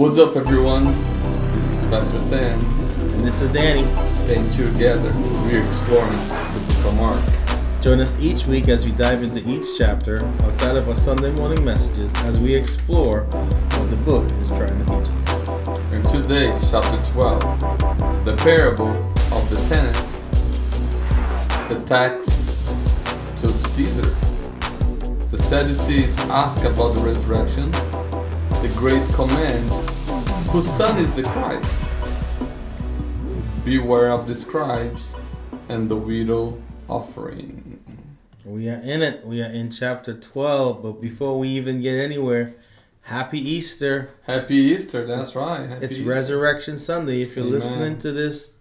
What's up, everyone? This is Pastor Sam, And this is Danny. and together we're exploring the book of Mark. Join us each week as we dive into each chapter outside of our Sunday morning messages as we explore what the book is trying to teach us. And today, chapter 12, the parable of the tenants, the tax to Caesar. The Sadducees ask about the resurrection, the great command, whose son is the Christ. Beware of the scribes and the widow offering. We are in it. We are in chapter 12. But before we even get anywhere, happy Easter. Happy Easter, that's right. Happy It's Easter. Resurrection Sunday. If you're Amen. listening to this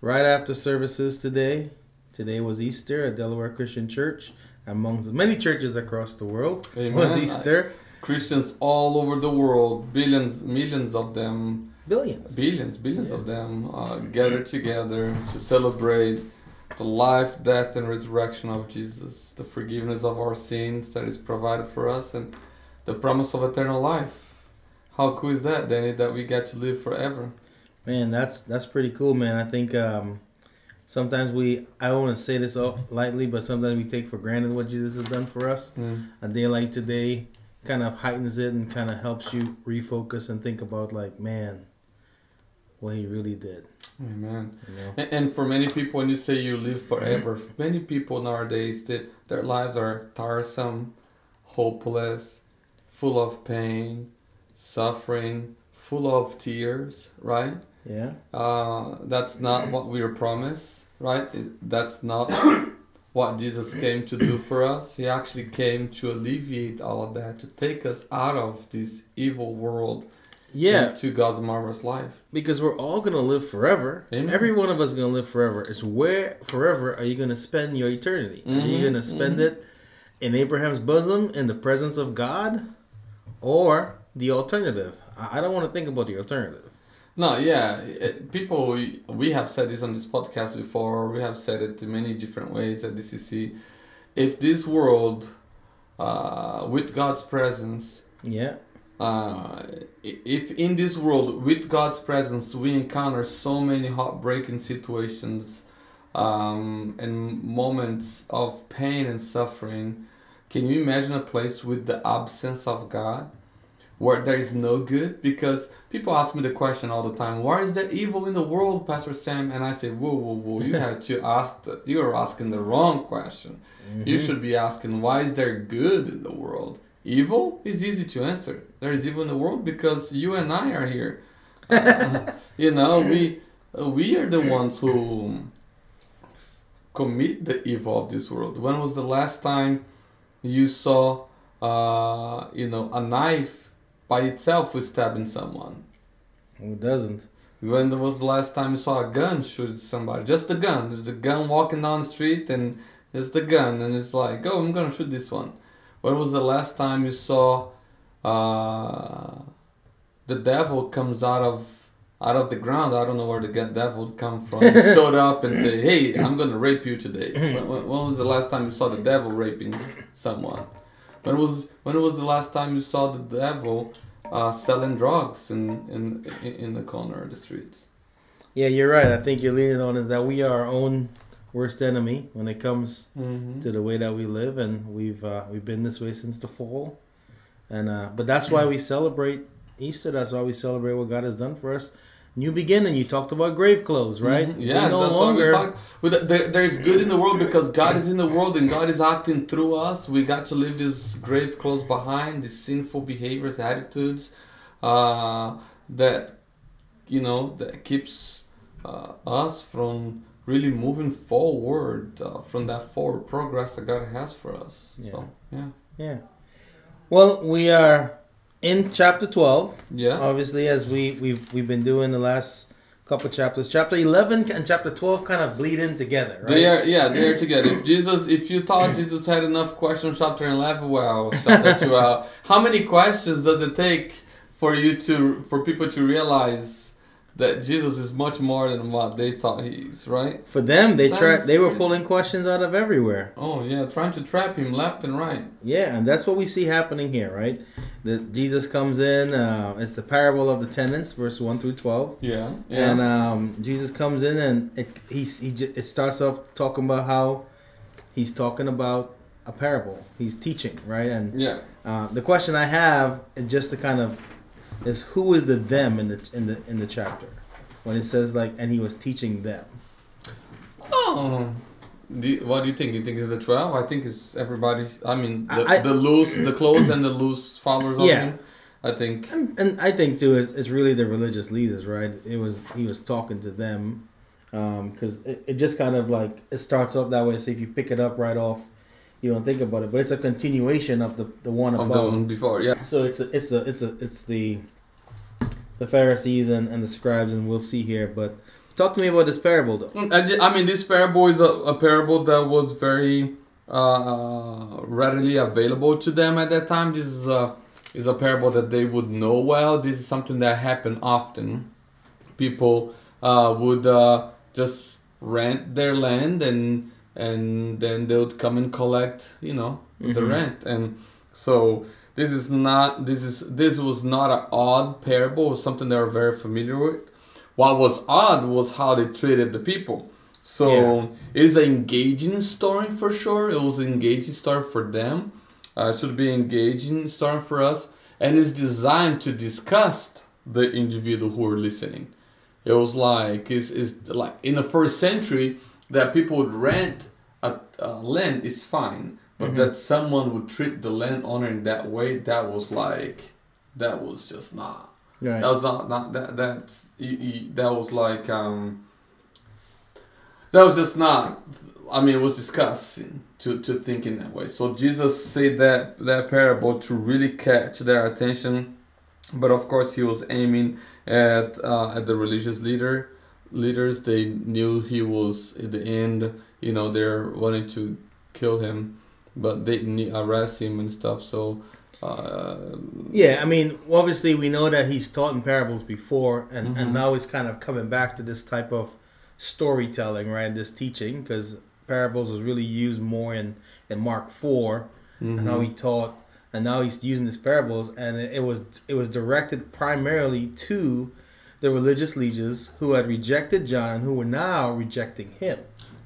right after services today, today was Easter at Delaware Christian Church. Amongst many churches across the world, Amen. was Easter. Christians all over the world, billions, millions of them, Billions. billions, billions Yeah. of them, uh, gathered together to celebrate the life, death, and resurrection of Jesus, the forgiveness of our sins that is provided for us, and the promise of eternal life. How cool is that, Danny? That we get to live forever. Man, that's that's pretty cool, man. I think um, sometimes we I don't want to say this all lightly, but sometimes we take for granted what Jesus has done for us. Mm. A day like today kind of heightens it and kind of helps you refocus and think about like, man, what he really did. Amen. You know? And, and for many people, when you say you live forever, many people nowadays, they, their lives are tiresome, hopeless, full of pain, suffering, full of tears, right? Yeah. Uh, that's not what we were promised, right? That's not what Jesus came to do for us. He actually came to alleviate all of that, to take us out of this evil world Yeah, into God's marvelous life. because we're all gonna live forever. Amen. Every one of us is gonna live forever. It's where forever are you gonna spend your eternity? Are you Mhm, gonna spend mhm. it in Abraham's bosom in the presence of God, or the alternative? I I don't want to think about the alternative. No, yeah, it, people. We, we have said this on this podcast before. We have said it in many different ways at DCC. If this world, uh, with God's presence, Yeah. uh, if in this world with God's presence we encounter so many heartbreaking situations um, and moments of pain and suffering, can you imagine a place with the absence of God? Where there is no good, because people ask me the question all the time: Why is there evil in the world, Pastor Sam? And I say, Whoa, whoa, whoa! You have to ask. The, you are asking the wrong question. You Mhm. should be asking, why is there good in the world? Evil is easy to answer. There is evil in the world because you and I are here. Uh, you know, we uh, we are the ones who commit the evil of this world. When was the last time you saw, uh, you know, a knife by itself was stabbing someone? Who doesn't? When was the last time you saw a gun shoot somebody? Just the gun. There's the gun walking down the street and it's the gun and it's like, oh, I'm gonna shoot this one. When was the last time you saw uh, the devil comes out of out of the ground? I don't know where the devil come from. Showed up and say, hey, I'm gonna rape you today. when, when was the last time you saw the devil raping someone? When was when was the last time you saw the devil uh, selling drugs in, in in the corner of the streets? Yeah, you're right. I think you're leaning on is that we are our own worst enemy when it comes Mm-hmm. to the way that we live, and we've uh, we've been this way since the fall. And uh, but that's why we celebrate Easter. That's why we celebrate what God has done for us. New beginning. You talked about grave clothes, right? Mhm. We Yes, no that's longer. why we talk. There, there's good in the world because God is in the world and God is acting through us. We got to leave these grave clothes behind, these sinful behaviors, attitudes, uh, that you know that keeps uh, us from really moving forward uh, from that forward progress that God has for us. So yeah, Yeah. Well, we are in chapter twelve. yeah. Obviously, as we we've we've been doing the last couple chapters. Chapter eleven and chapter twelve kind of bleed in together, right? They are, yeah, they are together. If Jesus, if you thought Jesus had enough questions, chapter eleven, well, chapter twelve. Uh, how many questions does it take for you to, for people to realize that Jesus is much more than what they thought he is, right? For them, they That's they were crazy. pulling questions out of everywhere. Oh yeah, trying to trap him left and right. Yeah, and that's what we see happening here, right? The, Jesus comes in. Uh, it's the parable of the tenants, verse one through twelve. Yeah. Yeah. And um, Jesus comes in, and it he, he j- it starts off talking about how he's talking about a parable. He's teaching, right? And yeah. uh, the question I have, just to kind of, is who is the them in the in the in the chapter when it says like, and he was teaching them. Oh. Do you- what do you think? You think it's the twelve? I think it's everybody. I mean, the, I- the loose, the close, and the loose followers of Yeah. him. I think. And, and I think too, it's, it's really the religious leaders, right? It was he was talking to them, um, because it, it just kind of like it starts off that way. So if you pick it up right off, you don't think about it, but it's a continuation of the the one Of the above. one before, yeah. So it's a, it's the it's a it's the the Pharisees and, and the scribes, and we'll see here. But talk to me about this parable, though. I, mean, this parable is a, a parable that was very uh, readily available to them at that time. This is a, is a parable that they would know well. This is something that happened often. People uh, would uh, just rent their land and and then they would come and collect, you know, the Mhm. rent. And so this is not this is this was not an odd parable. It was something they were very familiar with. What was odd was how they treated the people. So Yeah. it is an engaging story for sure. It was an engaging story for them. Uh, it should be engaging story for us, and it's designed to disgust the individual who are listening. It was like it's, it's like in the first century that people would rent a, a land is fine, but Mhm. that someone would treat the landowner in that way, that was like that was just not. Right. That was not not that that's you, you, that was like um that was just not I mean it was disgusting to, to think in that way. So Jesus said that that parable to really catch their attention, but of course he was aiming at uh, at the religious leader leaders. They knew he was at the end. You know they're wanting to kill him, but they arrest him and stuff. So. Uh, Yeah, I mean, obviously we know that he's taught in parables before, and, Mhm. and now he's kind of coming back to this type of storytelling, right? This teaching, because parables was really used more in, in Mark 4 and how he taught, and now he's using these parables, and it, it was it was directed primarily to the religious leaders who had rejected John, who were now rejecting him.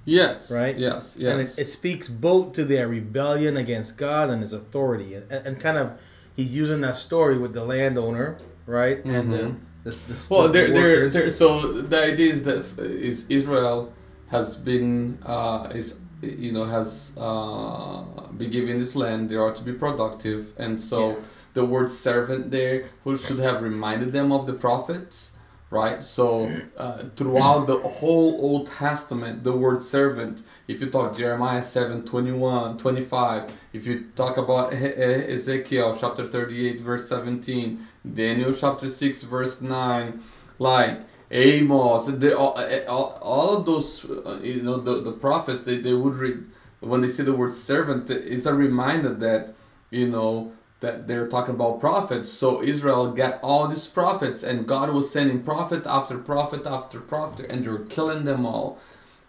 Yes. Right? Yes. Yes. And it, it speaks both to their rebellion against God and his authority. And, and kind of, he's using that story with the landowner, right? And the, Mhm. the, the, well, the workers. there. So the idea is that is Israel has been uh, is you know has uh, been given this land. They are to be productive, and so Yeah. the word servant there, who should have reminded them of the prophets, right? So uh, throughout the whole Old Testament, the word servant. If you talk Jeremiah 7, 21, 25, if you talk about Ezekiel chapter 38, verse 17, Daniel chapter 6, verse 9, like Amos, they, all, all, all of those, uh, you know, the, the prophets, they, they would read, when they say the word servant, it's a reminder that, you know, that they're talking about prophets. So Israel got all these prophets, and God was sending prophet after prophet after prophet, and they're killing them all.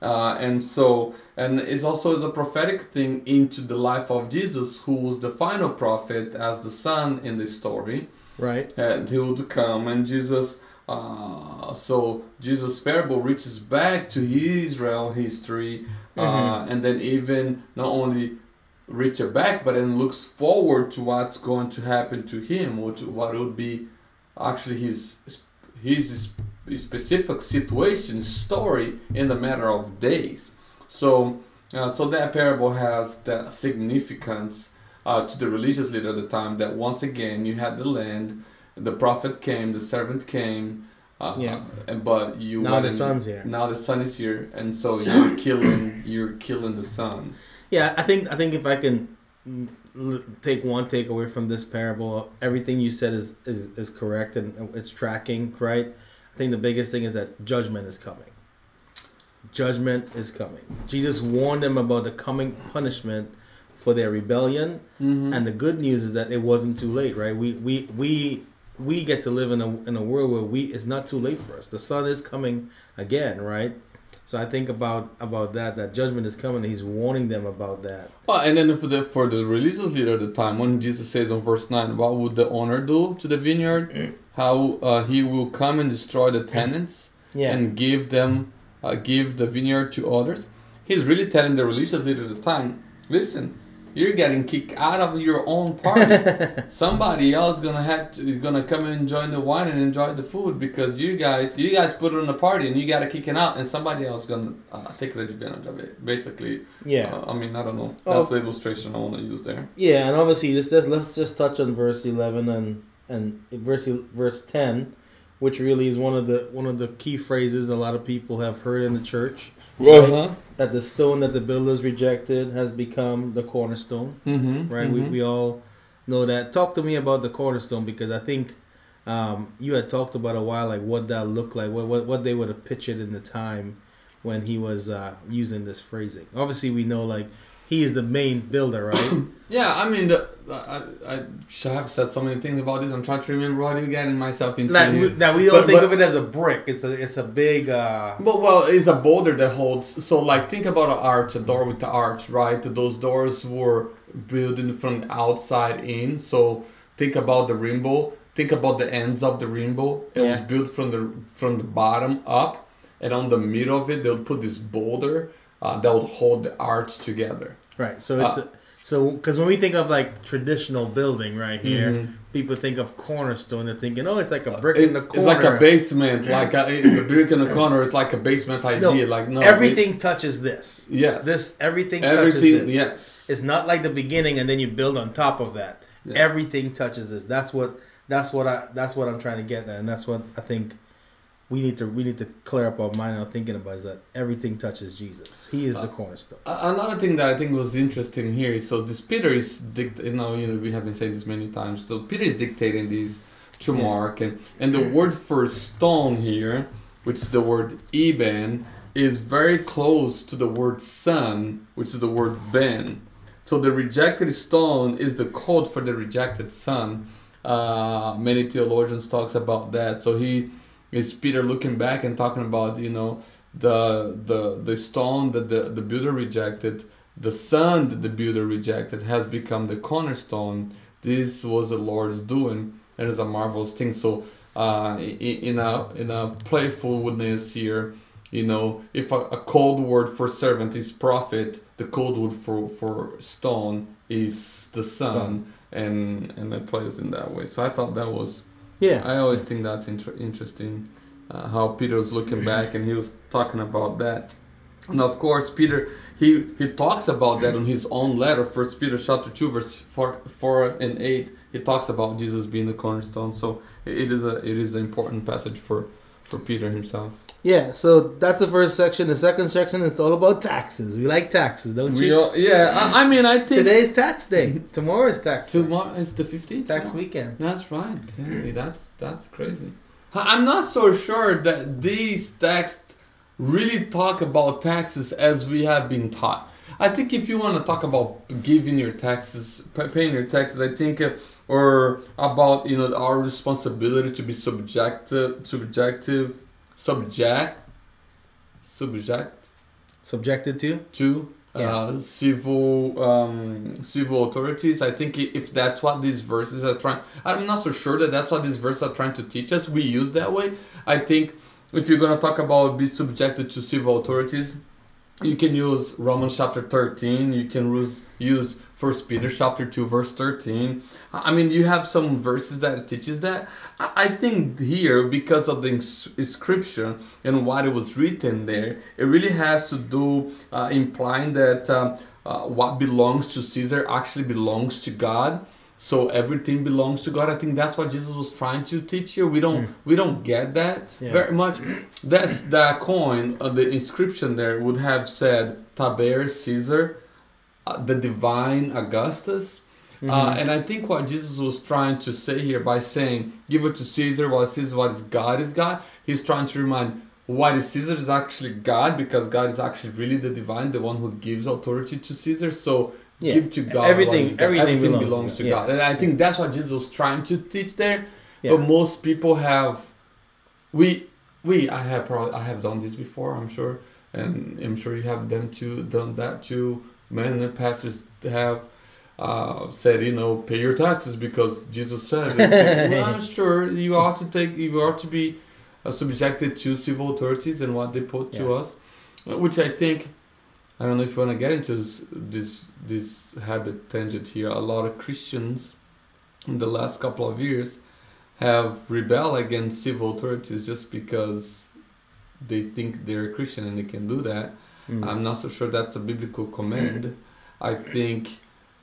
Uh, and so, and it's also the prophetic thing into the life of Jesus, who was the final prophet as the son in the story right? and he would come and jesus uh, so jesus parable reaches back to israel history uh, Mhm. and then even not only reach it back but then looks forward to what's going to happen to him what what would be actually his his specific situation story in the matter of days so uh, so that parable has that significance uh, to the religious leader at the time that once again you had the land the prophet came the servant came uh, Yeah. but you Now the son's here. now the son is here and so you're killing you're killing the son Yeah, I think I think if I can take one takeaway from this parable, everything you said is is, is correct and it's tracking right. I think the biggest thing is that judgment is coming. Judgment is coming. Jesus warned them about the coming punishment for their rebellion, mm-hmm. and the good news is that it wasn't too late, right? We we we we get to live in a in a world where we it's not too late for us. The son is coming again, right? So I think about about that. That judgment is coming. He's warning them about that. Well, and then for the for the religious leader at the time, when Jesus says in verse nine, what would the owner do to the vineyard? How uh, he will come and destroy the tenants Yeah. and give them uh, give the vineyard to others. He's really telling the religious leader at the time, listen, you're getting kicked out of your own party. Somebody else gonna have to is gonna come and join the wine and enjoy the food because you guys you guys put it on the party and you gotta kick it out and somebody else gonna uh, take advantage of it. Basically, yeah. uh, I mean I don't know. Oh. That's the illustration I want to use there. Yeah, and obviously, just let's, let's just touch on verse eleven and and verse verse ten, which really is one of the one of the key phrases a lot of people have heard in the church. Uh-huh. That the stone that the builders rejected has become the cornerstone. Mm-hmm. Right? We we all know that. Talk to me about the cornerstone because I think um, you had talked about a while like what that looked like, what what, what they would have pictured in the time when he was uh, using this phrasing. Obviously, we know like he is the main builder, right? Yeah, I mean, the, I, I should have said so many things about this. I'm trying to remember what I'm getting myself into. Like, we, here. now we don't But- think but- of it as a brick. It's a it's a big. uh But well, it's a boulder that holds. So like, think about an arch, a door with the arch, right? Those doors were built in from the outside in. So think about the rainbow. Think about the ends of the rainbow. It was built from the from the bottom up, and on the middle of it, they'll put this boulder uh, that would hold the arch together. Right. So it's a, so because when we think of like traditional building right here, Mhm. people think of cornerstone. They're thinking, oh, it's like a brick It- in the corner. it's like a basement, like a, it's a brick in the corner. It's like a basement idea. like no, everything touches this. Yes. This everything, everything. touches this. Yes. It's not like the beginning and then you build on top of that. Yeah. Everything touches this. That's what that's what I that's what I'm trying to get at, and that's what I think we need to we need to clear up our mind on thinking about is that everything touches Jesus. He is the Uh, cornerstone. Another thing that I think was interesting here is so this Peter is dict- you know you know we have been saying this many times. So Peter is dictating these to Yeah. Mark and and the word for stone here, which is the word eben, is very close to the word son, which is the word ben. So the rejected stone is the code for the rejected son. Uh, many theologians talks about that. So he is Peter looking back and talking about you know the the the stone that the, the builder rejected, the son that the builder rejected has become the cornerstone. This was the Lord's doing, and it's a marvelous thing. So uh, in a in a playfulness here, you know, if a, a code word for servant is prophet, the cold word for for stone is the son, Son. and and it plays in that way. So I thought that was Yeah. I always think that's inter- interesting uh, how Peter's looking back and he was talking about that. And of course, Peter he he talks about that in his own letter, First Peter chapter two, verse four, four and eight. He talks about Jesus being the cornerstone. So it is a it is an important passage for for Peter himself. Yeah, so that's the first section. The second section is all about taxes. We like taxes, don't We you? all, yeah, I, I mean, I think Today's tax day. Tomorrow is tax day. tomorrow is the fifteenth. tax weekend. That's right. Yeah, that's that's crazy. I'm not so sure that these texts really talk about taxes as we have been taught. I think if you want to talk about giving your taxes, paying your taxes, I think, uh, or about you know our responsibility to be subjective, subjective, subject, subject Subjected to? to uh, civil um, civil authorities. I think if that's what these verses are trying, I'm not so sure that that's what these verses are trying to teach us. We use that way. I think if you're gonna talk about be subjected to civil authorities, you can use Romans chapter 13. You can use First Peter chapter 2 verse 13. I mean, you have some verses that teaches that. I think here because of the ins- inscription and what it was written there, it really has to do uh, implying that um, uh, what belongs to Caesar actually belongs to God. So everything belongs to God. I think that's what Jesus was trying to teach here. We don't we don't get that Yeah. very much. That's that coin, uh, the inscription there would have said Taber Caesar, uh, the divine Augustus. Uh, and I think what Jesus was trying to say here by saying, give it to Caesar what Caesar, what is God is God, he's trying to remind what is Caesar is actually God because God is actually really the divine, the one who gives authority to Caesar. So Yeah. give to God Everything- God. everything belongs belongs, to to God. And I think that's what Jesus was trying to teach there. Yeah. But most people have we we I have probably I have done this before, I'm sure. and I'm sure you have them too done that too. Many pastors have uh, said, you know, pay your taxes because Jesus said. it. well, I'm sure you ought to take, you ought to be uh, subjected to civil authorities and what they put to us, which I think. I don't know if you want to get into this, this this habit tangent here. A lot of Christians in the last couple of years have rebelled against civil authorities just because they think they're a Christian and they can do that. Mm. I'm not so sure that's a biblical command. I think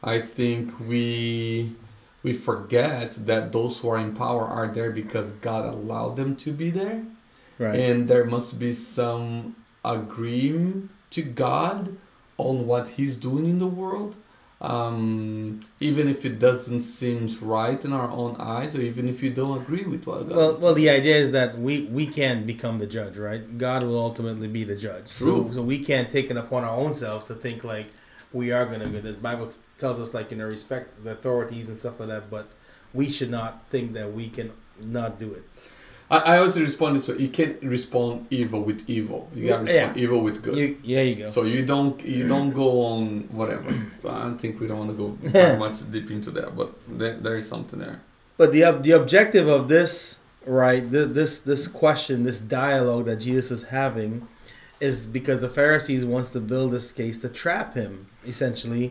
I think we we forget that those who are in power are there because God allowed them to be there. right. And there must be some agreement to God on what He's doing in the world. Um, even if it doesn't seem right in our own eyes, or even if you don't agree with what God well, well, the idea is that we we can become the judge, right? God will ultimately be the judge. True. So, so we can't take it upon our own selves to think like we are going to be. The Bible tells us like you know respect the authorities and stuff like that, but we should not think that we can not do it. I, I always respond this way: you can't respond evil with evil. You gotta Yeah. respond evil with good. You, yeah, you go. So you don't you don't go on whatever. I don't think we don't want to go very much deep into that, but there, there is something there. But the the objective of this, right? This this this question, this dialogue that Jesus is having, is because the Pharisees wants to build this case to trap him, essentially,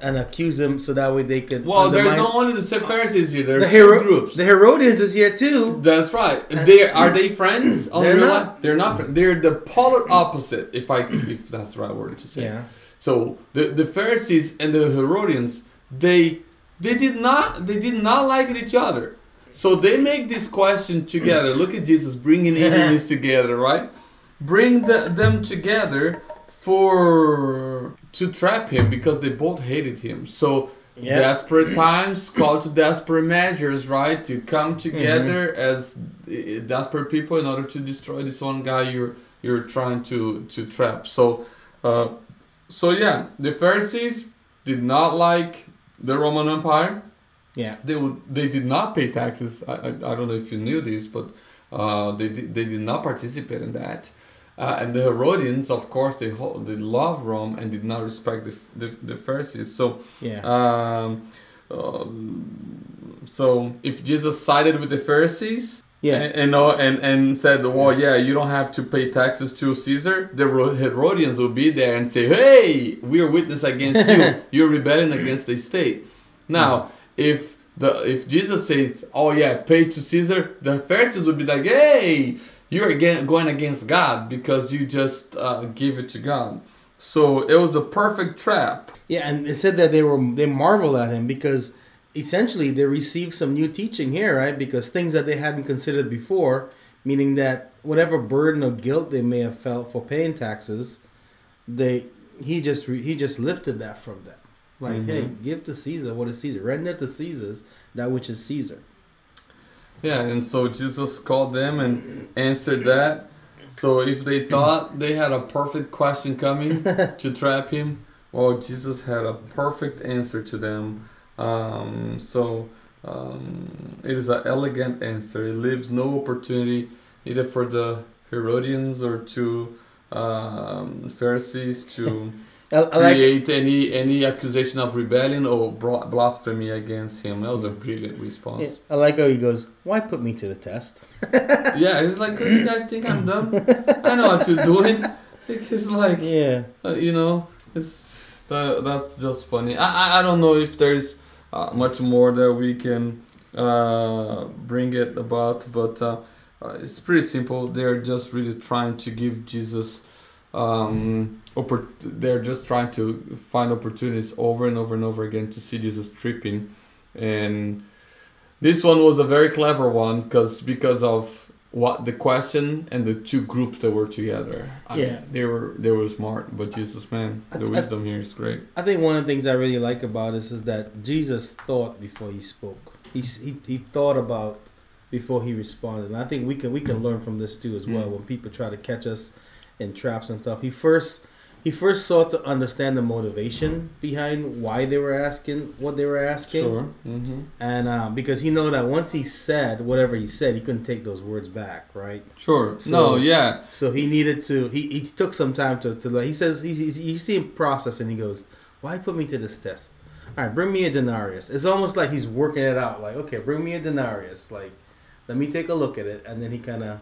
and accuse him so that way they could. Well, there's not only the Pharisees here. There's the two groups. The Herodians is here too. That's right. They are they friends? on They're real not. life? They're not. Friends. They're the polar opposite. If I if that's the right word to say. Yeah. So the the Pharisees and the Herodians, they they did not they did not like each other. So they make this question together. Look at Jesus bringing enemies together, right? Bring the, them together for to trap him because they both hated him. So Yeah. desperate times call to desperate measures, right? To come together as uh, desperate people in order to destroy this one guy you're you're trying to to trap. So. Uh, so yeah, the Pharisees did not like the Roman Empire. Yeah. They would they did not pay taxes. I, I, I don't know if you knew this, but uh, they did, they did not participate in that. Uh, and the Herodians, of course, they they love Rome and did not respect the the, the Pharisees. So Yeah. um, um, so if Jesus sided with the Pharisees, Yeah. and, and and and said, "Well, yeah, you don't have to pay taxes to Caesar." The Herodians will be there and say, "Hey, we are witness against you. You're rebelling against the state." Now, if the if Jesus says, "Oh yeah, pay to Caesar," the Pharisees will be like, "Hey, you're again going against God because you just uh, give it to God." So it was a perfect trap. Yeah, and it said that they were they marveled at him because essentially they received some new teaching here, right? Because things that they hadn't considered before, meaning that whatever burden of guilt they may have felt for paying taxes, they he just re, he just lifted that from them. Like, hey, give to Caesar what is Caesar. Render to Caesar's that which is Caesar. Yeah, and so Jesus called them and answered that. So if they thought they had a perfect question coming to trap him, well, Jesus had a perfect answer to them. Um, so um, it is an elegant answer. It leaves no opportunity either for the Herodians or to um, Pharisees to I, I like create any any accusation of rebellion or blasphemy against him. That was a brilliant response. yeah, I like how he goes. Why put me to the test? Yeah, it's like, "Oh, you guys think I'm dumb? I know what you're doing. It's like, Yeah, uh, you know, it's uh, that's just funny. I, I I don't know if there's uh, much more that we can uh, bring it about, but uh, uh, it's pretty simple. They're just really trying to give Jesus. Um, oppor- they're just trying to find opportunities over and over and over again to see Jesus tripping, and this one was a very clever one because because of what the question and the two groups that were together. I Yeah. mean, they were they were smart, but Jesus, man, the wisdom here is great. I think one of the things I really like about this is that Jesus thought before he spoke. He he, he thought about before he responded, and I think we can we can learn from this too as well. Mm. When people try to catch us in traps and stuff, he first he first sought to understand the motivation behind why they were asking what they were asking, Sure. Mm-hmm. and uh, because he know that once he said whatever he said, he couldn't take those words back, right? Sure. So- no, yeah. So he needed to. He, he took some time to, to. He says he's, he's you see him process, and he goes, "Why put me to this test? All right, bring me a denarius." It's almost like he's working it out. Like, okay, bring me a denarius. Like, let me take a look at it, and then he kind of.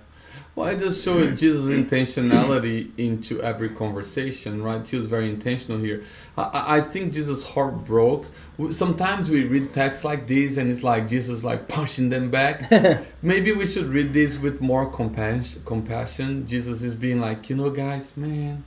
Well, I just showed Jesus' intentionality into every conversation, right? He was very intentional here. I- I, think Jesus' heart broke. Sometimes we read texts like this and it's like Jesus like punching them back. Maybe we should read this with more compassion. Compassion. Jesus is being like, you know, guys, man.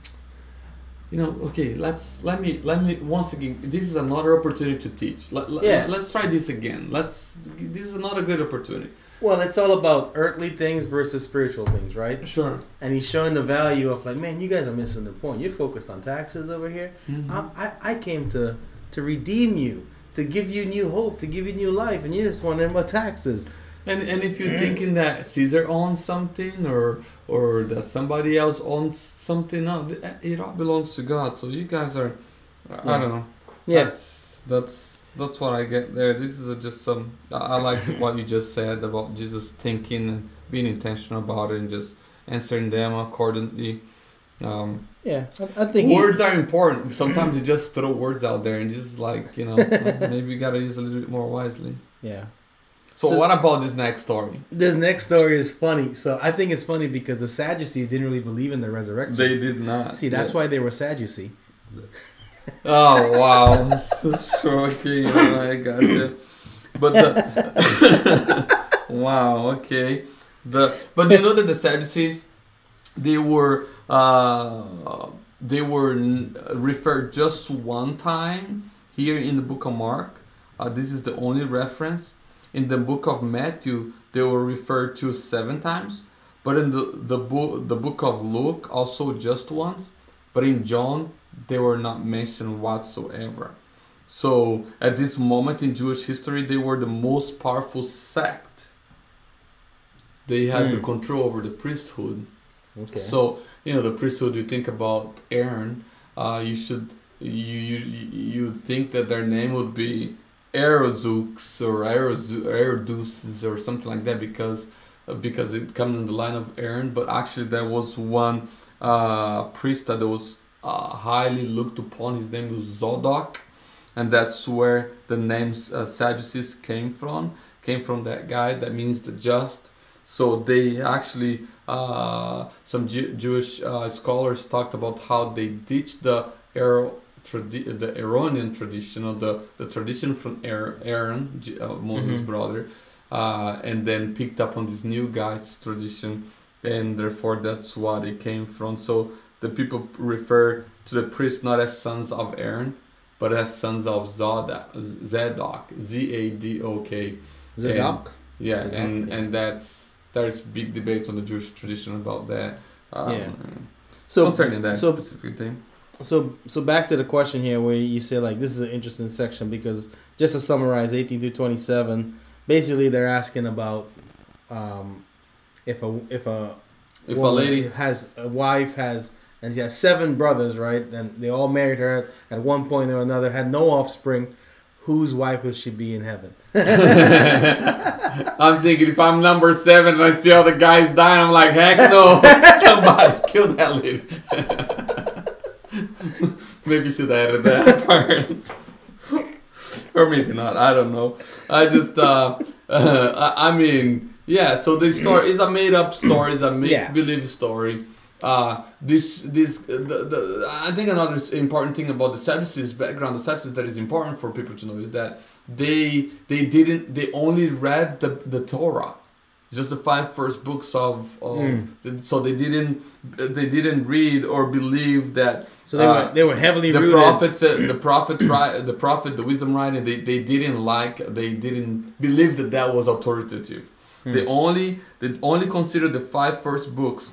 You know, okay. Let's let me let me once again. This is another opportunity to teach. Let, let, Yeah. Let's try this again. Let's. This is another good opportunity. Well, it's all about earthly things versus spiritual things, right? Sure. And he's showing the value of like, man, you guys are missing the point. You're focused on taxes over here. Mhm. I, I, I came to to redeem you, to give you new hope, to give you new life, and you're just wondering about taxes. And and if you're thinking that Caesar owns something or or that somebody else owns something, no, it all belongs to God. So you guys are, I Yeah. don't know. Yeah. That's that's that's what I get there. This is just some. I, like what you just said about Jesus thinking and being intentional about it and just answering them accordingly. Um, Yeah, I, I think he- words are important. Sometimes you just throw words out there and just like you know maybe you gotta use a little bit more wisely. yeah. So, So- what about this next story? This next story is funny. So I think it's funny because the Sadducees didn't really believe in the resurrection. They did not. See, that's Yeah. why they were Sadducee. Oh wow, sure, okay, yeah, I got you. But the wow, okay, the but you know that the Sadducees, they were uh, they were referred just one time here in the book of Mark. Uh, this is the only reference. In the book of Matthew, they were referred to seven times, but in the the book the book of Luke also just once. But in John, they were not mentioned whatsoever. So at this moment in Jewish history, they were the most powerful sect. They had the Hmm. control over the priesthood. Okay. So you know the priesthood. You think about Aaron. Uh, you should you you you think that their name would be Aerozux or Aerodus or something like that because uh, because it comes in the line of Aaron. But actually, there was one uh, priest that was uh, highly looked upon. His name was Zadok, and that's where the names uh, Sadducees came from. Came from that guy that means the just. So they actually uh, some Jew- Jewish uh, scholars talked about how they ditched the Aaron, tradi- the Aaronian tradition or the, the tradition from Aaron, uh, Moses' Mhm. brother, uh, and then picked up on this new guy's tradition, and therefore that's what it came from. So the people refer to the priests not as sons of Aaron, but as sons of Zadok, Zadok, Z A D O K. Zadok. Yeah, Zadok, and yeah. and that's there's big debates on the Jewish tradition about that. Um, Yeah. So concerning that so specific thing. so so back to the question here where you say like this is an interesting section because just to summarize 18 through 27 basically they're asking about um if a if a If a lady, has a wife has and she has seven brothers right and they all married her at one point or another had no offspring whose wife will she be in heaven I'm thinking if I'm number seven and I see all the guys dying, I'm like, heck no, somebody kill that lady. maybe should have added that part, or maybe not. I don't know. I just, uh, uh, I, I mean, yeah. So this story is a made-up story, it's a make-believe story. Uh, this, this, the, the, I think another important thing about the Sadducees background, the Sadducees that is important for people to know is that they they didn't they only read the, the Torah, just the five first books of, of Mm. so they didn't they didn't read or believe that so they Uh, were they were heavily the rooted prophets uh, the prophets right the prophet the wisdom writing they, they didn't like they didn't believe that that was authoritative Hmm. they only they only consider the five first books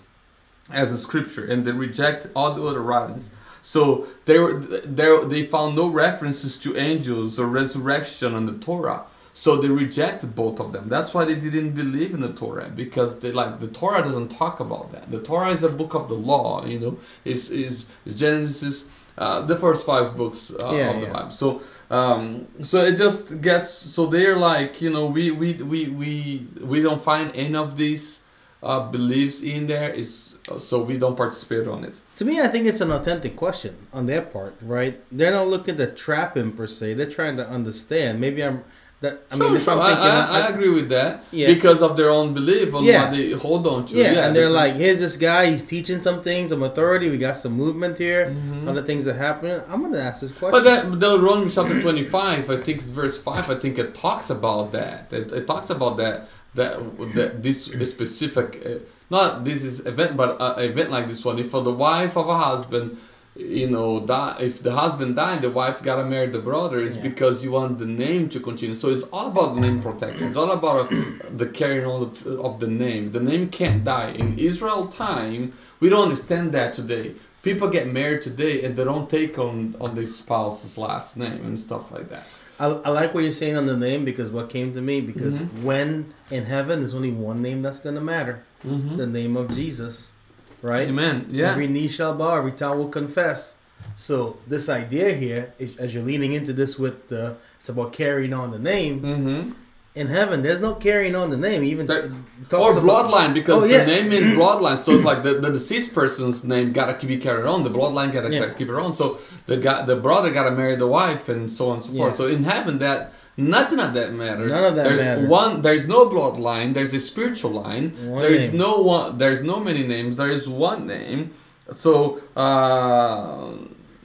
as a scripture and they reject all the other writings so they were they they found no references to angels or resurrection on the torah So they rejected both of them. That's why they didn't believe in the Torah because they like the Torah doesn't talk about that. The Torah is a book of the law. You know, is is is Genesis. Uh, the first five books uh, Yeah, of the yeah. Bible. So, um, so it just gets. So they're like, you know, we we we we we don't find any of these uh, beliefs in there. Is so we don't participate on it. To me, I think it's an authentic question on their part, right? They're not looking to trap him per se. They're trying to understand. Maybe I'm that. I sure, mean, if sure. I'm I, thinking, I, I agree with that Yeah. because of their own belief on Yeah. what they hold on to. yeah, and they're like, here's this guy. He's teaching some things, some authority. We got some movement here. Mhm. Other things are happening. I'm gonna ask this question. But that the Romans chapter twenty five, I think it's verse five. I think it talks about that. It, it talks about that that that this specific, uh, not this is event, but uh, event like this one. If for the wife of a husband, you know, die, if the husband died, the wife gotta marry the brother. It's Yeah. because you want the name to continue. So it's all about name protection. It's all about the carrying on of- of the name. The name can't die in Israel time. We don't understand that today. People get married today and they don't take on on their spouse's last name and stuff like that. I, I like what you're saying on the name because what came to me because Mhm. when in heaven there's only one name that's gonna matter, Mm-hmm. the name of Jesus, right? Amen. Yeah. Every knee shall bow, every tongue will confess. So this idea here, as you're leaning into this with the, it's about carrying on the name. mm-hmm. In heaven, there's no carrying on the name. Even There- Or about- bloodline because Oh, the name in bloodline. So it's like the, the deceased person's name gotta be carried on. The bloodline gotta Yeah. keep it on. So the guy, the brother gotta marry the wife and so on and so forth. Yeah. So in heaven, that nothing of that matters. None of that there's matters. one. There's no bloodline. There's a spiritual line. One there is name. no one. There's no many names. There is one name. So uh,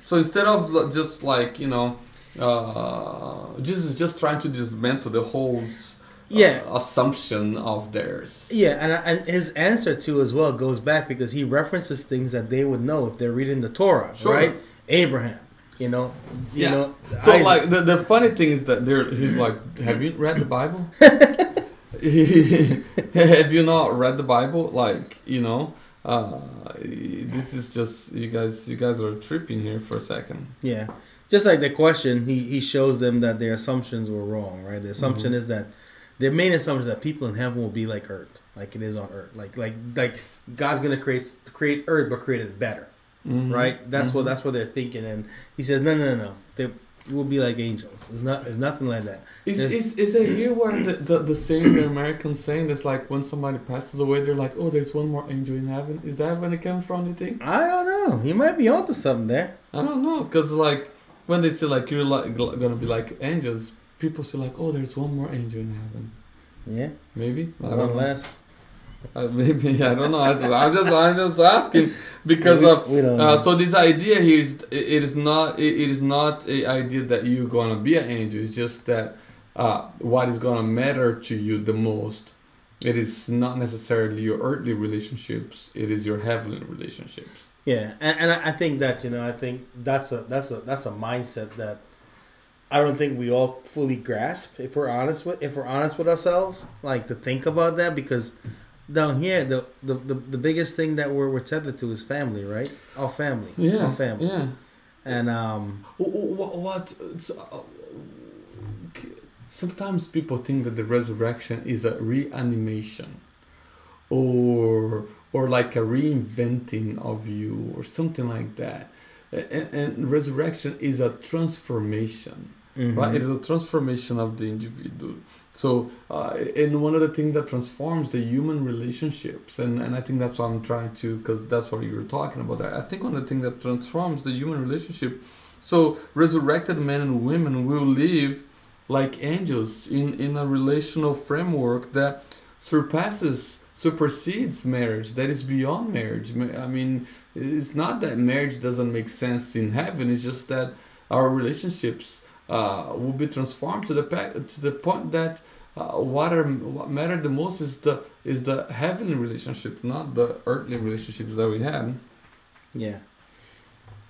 so instead of just like you know, uh, Jesus is just trying to dismantle the whole. uh, Yeah. assumption of theirs. Yeah, and and his answer too as well goes back because he references things that they would know if they're reading the Torah, Sure. right? Abraham, you know, you Yeah. know. So Isaac. like the, the funny thing is that there he's like, have you read the Bible? have you not read the Bible? Like you know, uh, this is just you guys. You guys are tripping here for a second. Yeah. Just like the question, he, he shows them that their assumptions were wrong, right? The assumption Mhm. is that their main assumption is that people in heaven will be like earth, like it is on earth. Like like like God's gonna create create earth but create it better. Mhm. Right? That's what Mhm. that's what they're thinking and he says, No no no no. They will be like angels. It's not it's nothing like that. Is, There's- is, is it here where the, the, the saying, the American saying, that's like when somebody passes away, they're like, oh, there's one more angel in heaven? Is that when it comes from, you think? I don't know. He might be onto something there. I don't know, because like when they say like you're like gonna be like angels, people say like, oh, there's one more angel in heaven. Yeah. Maybe I One don't know. less. Uh, maybe I don't know. I'm just I'm just asking because we, uh, we uh, so this idea here is it is not it, it is not a idea that you're gonna be an angel. It's just that uh, what is gonna matter to you the most. It is not necessarily your earthly relationships. It is your heavenly relationships. Yeah, and, and I think that you know I think that's a that's a that's a mindset that I don't think we all fully grasp if we're honest with if we're honest with ourselves like to think about that because down here the the, the, the biggest thing that we're, we're tethered to is family right our family Yeah, our family yeah. and um What? what so, uh, sometimes people think that the resurrection is a reanimation, or or like a reinventing of you, or something like that. And, and resurrection is a transformation, mhm. right? It is a transformation of the individual. So, uh, and one of the things that transforms the human relationships, and, and I think that's what I'm trying to, because that's what you were talking about. I think one of the things that transforms the human relationship, so resurrected men and women will live like angels in, in a relational framework that surpasses, supersedes marriage, that is beyond marriage. I mean, it's not that marriage doesn't make sense in heaven, it's just that our relationships uh, will be transformed to the to the point that uh, what are what matter the most is the is the heavenly relationship, not the earthly relationships that we had. yeah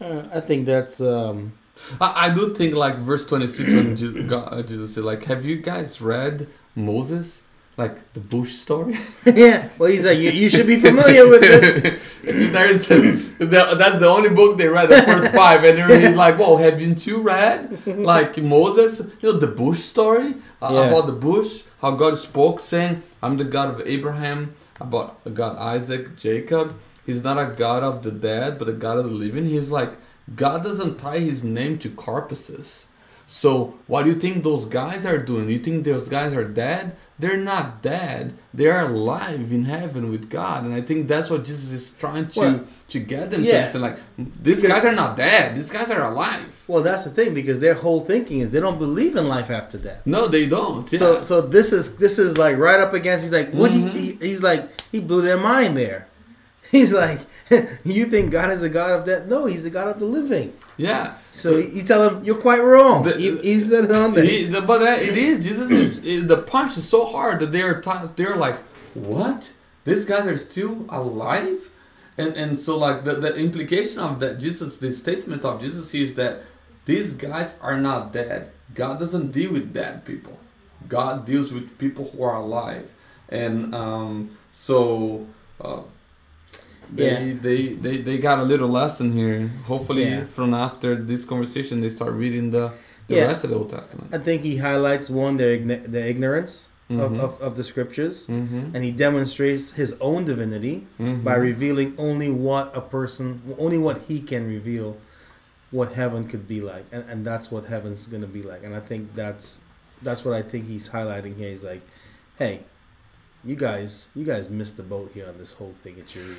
uh, I think that's um I, I do think like verse twenty six when Jesus, God, uh, Jesus said like, "Have you guys read Moses? Like the Bush story. yeah. Well, he's like, you, you should be familiar with it. There's that's the only book they read, the first five, and then he's like, "Whoa, haven't you read like Moses? You know the Bush story uh, Yeah. about the bush, how God spoke, saying, "I'm the God of Abraham, about God Isaac, Jacob. He's not a God of the dead, but a God of the living." He's like, God doesn't tie His name to carcasses. So what do you think those guys are doing? You think those guys are dead? They're not dead. They are alive in heaven with God, and I think that's what Jesus is trying to Well, to get them to understand. Like these guys are not dead. These guys are alive. Well, that's the thing because their whole thinking is they don't believe in life after death. No, they don't. Yeah. So, so this is this is like right up against. He's like, what? do you- Mhm. he, he's like, he blew their mind there. He's like, you think God is a God of death? No, he's a God of the living. yeah. So you tell him you're quite wrong. The- he, he said on there. He- but it is Jesus is the punch is so hard that they're they're like what these guys are still alive and and so like the, the implication of that Jesus the statement of Jesus is that these guys are not dead God doesn't deal with dead people God deals with people who are alive and um, so uh, they, Yeah. they, they, they got a little lesson here. Hopefully, Yeah. from after this conversation, they start reading the, the Yeah. rest of the Old Testament. I think he highlights one their their ignorance Mhm. of, of, of the scriptures, Mm-hmm. and he demonstrates his own divinity Mm-hmm. by revealing only what a person, only what he can reveal, what heaven could be like, and, and that's what heaven's gonna be like. And I think that's that's what I think he's highlighting here. He's like, hey, you guys, you guys missed the boat here on this whole thing that you read.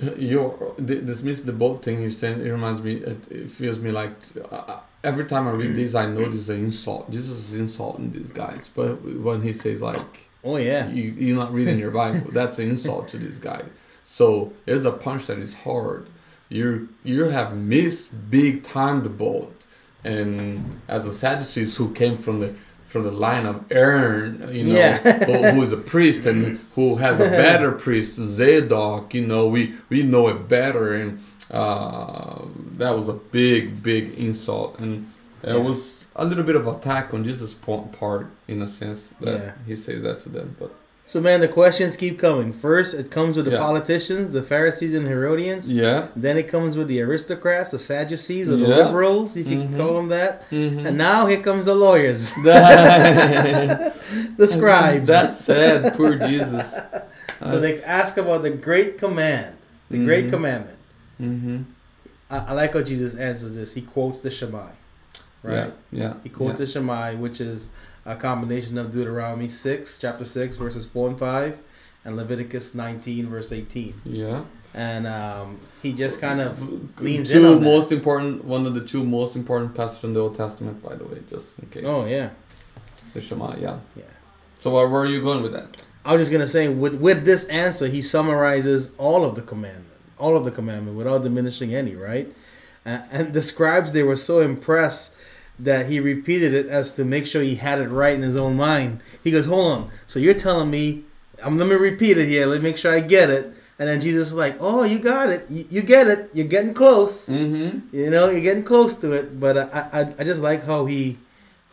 Your th- dismiss the boat thing you're saying. It reminds me. It, it feels me like uh, every time I read this, I know this is an insult. Jesus is insulting these guys, but when he says like, Oh yeah, you, you're not reading your Bible. That's an insult to this guy. So it's a punch that is hard. You you have missed big time the boat, and as a Sadducees who came from the from the line of Aaron, you know, Yeah. who, who is a priest and who has a better priest, Zadok. You know, we we know it better, and uh, that was a big big insult, and it Yeah. was a little bit of attack on Jesus' part in a sense that Yeah. he says that to them, but. So man, the questions keep coming. First, it comes with the Yeah. politicians, the Pharisees and Herodians. Yeah. Then it comes with the aristocrats, the Sadducees, or the Yeah. liberals, if you Mhm. can call them that. Mhm. And now here comes the lawyers, the scribes. That's sad. Poor Jesus. so they ask about the great command, the great Mhm. commandment. hmm I, I like how Jesus answers this. He quotes the Shema, right? Yeah. Yeah. He quotes the Shema, which is a combination of Deuteronomy 6, chapter 6, verses 4 and 5, and Leviticus 19, verse 18. Yeah. And um, he just kind of leans two in on that. most important, one of the two most important passages in the Old Testament, by the way, just in case. Oh, yeah. The Shema. Yeah. Yeah. So where, where are you going with that? I was just gonna say with with this answer, he summarizes all of the commandment, all of the commandment without diminishing any, right? And the scribes they were so impressed that he repeated it as to make sure he had it right in his own mind. He goes, "Hold on, so you're telling me? I'm let me repeat it here. Let me make sure I get it." And then Jesus is like, "Oh, you got it. You, you get it. You're getting close. Mm-hmm. You know, you're getting close to it." But uh, I, I I just like how he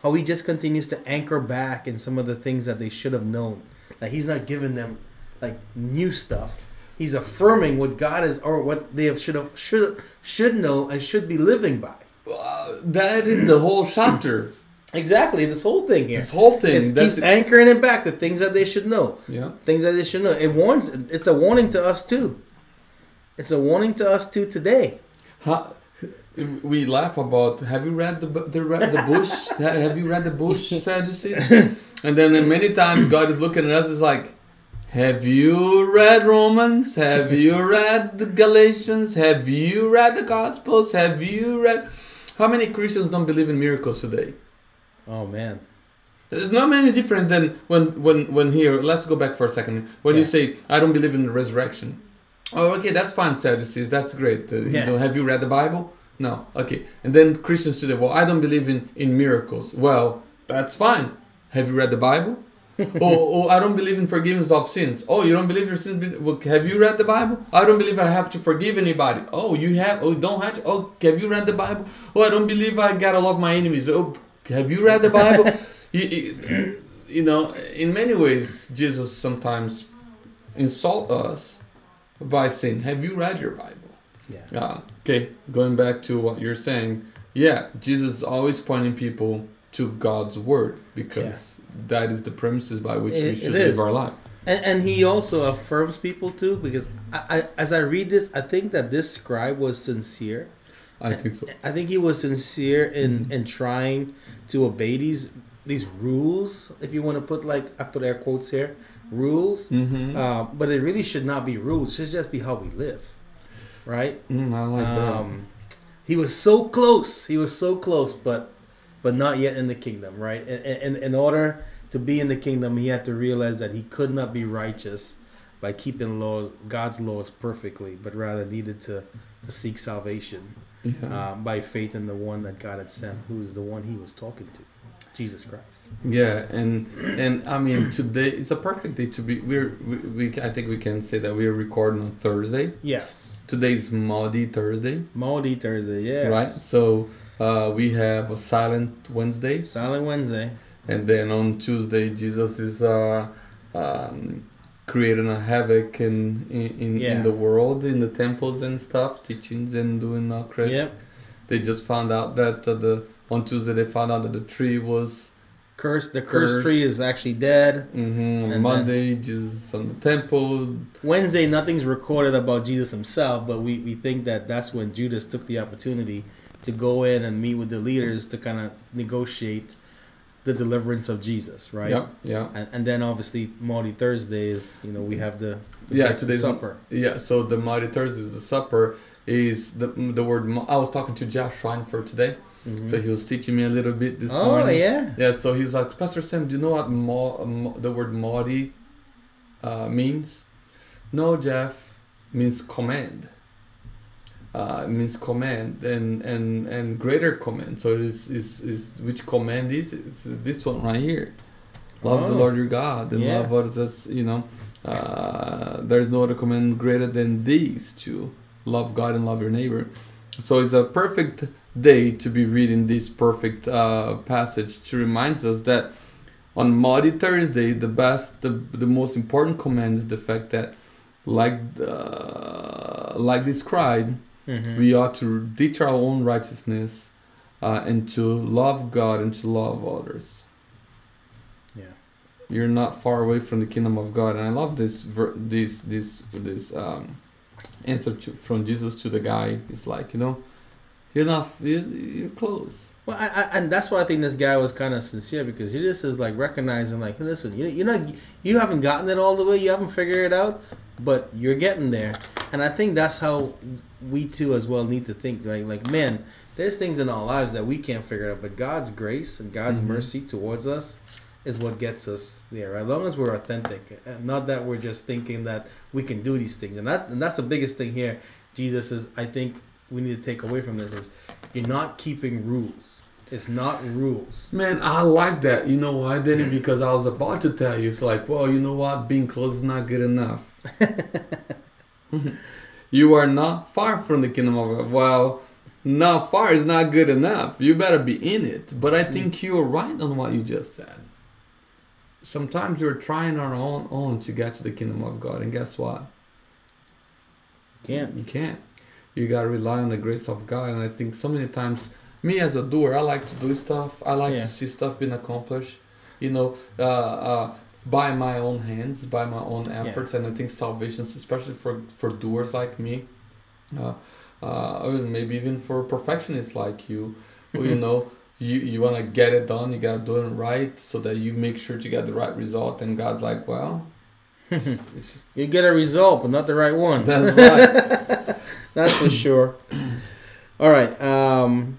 how he just continues to anchor back in some of the things that they should have known. Like he's not giving them like new stuff. He's affirming what God is or what they have should have should should know and should be living by. Uh, that is the whole chapter. Exactly, this whole thing here. This whole thing. It That's keeps anchoring it back to things that they should know. yeah. Things that they should know. It warns. It's a warning to us too. It's a warning to us too today. We laugh about. Have you read the the, the bush? Have you read the bush Sadducees? And then many times God is looking at us. Is like, have you read Romans? Have you read the Galatians? Have you read the Gospels? Have you read? How many Christians don't believe in miracles today? Oh man. It's not many different than when when when here. Let's go back for a second. When you say I don't believe in the resurrection. Oh, okay, that's fine, Sadducees. That's great. Uh, you Yeah. know, have you read the Bible? No. Okay. And then Christians today. Well, I don't believe in in miracles. Well, that's fine. Have you read the Bible? oh, oh, I don't believe in forgiveness of sins. Oh, you don't believe your sins? have you read the Bible? I don't believe I have to forgive anybody. Oh, you have. Oh, don't have to. Oh, have you read the Bible? Oh, I don't believe I gotta love my enemies. Oh, have you read the Bible? You- you- you know, in many ways, Jesus sometimes insult us by saying, "Have you read your Bible?" Yeah. Uh, okay, going back to what you're saying, yeah, Jesus is always pointing people to God's word because that is the premises by which we should live our life. And, and he also affirms people too, because I, I, as I read this, I think that this scribe was sincere. I think so. I think he was sincere in Mhm. in trying to obey these these rules, if you want to put like I put air quotes here, rules. Mm-hmm. Uh, but it really should not be rules. It should just be how we live, right? mm, I like um, he was so close. He was so close, but but not yet in the kingdom, right? And in, in order to be in the kingdom, he had to realize that he could not be righteous by keeping laws, God's laws perfectly, but rather needed to, to seek salvation. Yeah. um, by faith in the one that God had sent, who is the one he was talking to, Jesus Christ. Yeah, and and I mean today it's a perfect day to be. We're we, we I think we can say that we're recording on Thursday. Yes, Today's Maundy Thursday, Maundy Thursday. Yes, right? So uh, we have a Silent Wednesday, Silent Wednesday. and then on Tuesday Jesus is uh, um, creating a havoc in in, in, Yeah. in the world, in the temples and stuff, teachings and doing uh, credit. Yep, They just found out that uh, the on Tuesday they found out that the tree was cursed. The cursed Cursed. tree is actually dead. hmm then- Monday Jesus on the temple. Wednesday, nothing's recorded about Jesus himself, but we, we think that that's when Judas took the opportunity to go in and meet with the leaders to kind of negotiate the deliverance of Jesus, right? Yep, yeah, And, and then obviously Maundy Thursday is, you know, we have the, the Yeah, today's- supper. yeah. So the Mighty Thursday, the supper, is the the word. I was talking to Jeff Schweinfurt today, Mhm. so he was teaching me a little bit this oh morning. yeah, Yeah, so he was like, Pastor Sam, do you know what mo- the word Maundy uh, means? No, Jeff, means command. Uh, it means command and, and, and greater command. So it is, is, is which command is? It's this one right here. Love the Oh. Lord your God and Yeah. love others you know. Uh, there's no other command greater than these two: love God and love your neighbor. So it's a perfect day to be reading this perfect uh, passage to remind us that on Maundy Thursday, the best, the, the most important command is the fact that, like uh, like described, Mhm. we ought to ditch our own righteousness uh, and to love God and to love others. yeah, You're not far away from the kingdom of God, and I love this ver- this this this um, answer to, from Jesus to the guy. It's like you know, you're not you're, you're close. Well, I, I, and that's why I think this guy was kind of sincere because he just is like recognizing, like, listen, you you know, you haven't gotten it all the way, you haven't figured it out, but you're getting there. And I think that's how we too as well need to think, right? Like, man, there's things in our lives that we can't figure out, but God's grace and God's Mhm. mercy towards us is what gets us there. As long as we're authentic, and not that we're just thinking that we can do these things, and that and that's the biggest thing here. Jesus is, I think, we need to take away from this is you're not keeping rules. It's not rules. Man, I like that. You know why, Danny? Because I was about to tell you. It's like, well, you know what? Being close is not good enough. you are not far from the kingdom of God. Well, not far is not good enough. You better be in it. But I think you're right on what you just said. Sometimes we're trying our own own to get to the kingdom of God, and guess what? You Can't. You can't. You gotta rely on the grace of God. And I think so many times, me as a doer, I like to do stuff. I like Yeah. to see stuff being accomplished. You know, uh, uh, by my own hands, by my own efforts. And I think salvation, especially for for doers like me, uh, uh, maybe even for perfectionists like you, you know. You, you want to get it done, you got to do it right so that you make sure to get the right result. And God's like, well, it's just, it's just, You get a result, but not the right one. that's right. That's for sure. All right. Um,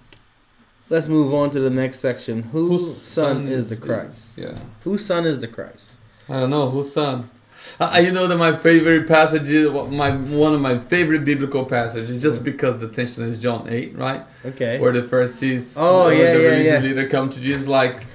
let's move on to the next section. Whose, son, is the Christ? Yeah. Whose son is the Christ? I don't know whose son. Uh, you know that my favorite passage is my one of my favorite biblical passages, just because the tension is John eight, right, Okay. where the Pharisees, Oh, yeah, the yeah, religious yeah. leader come to Jesus like,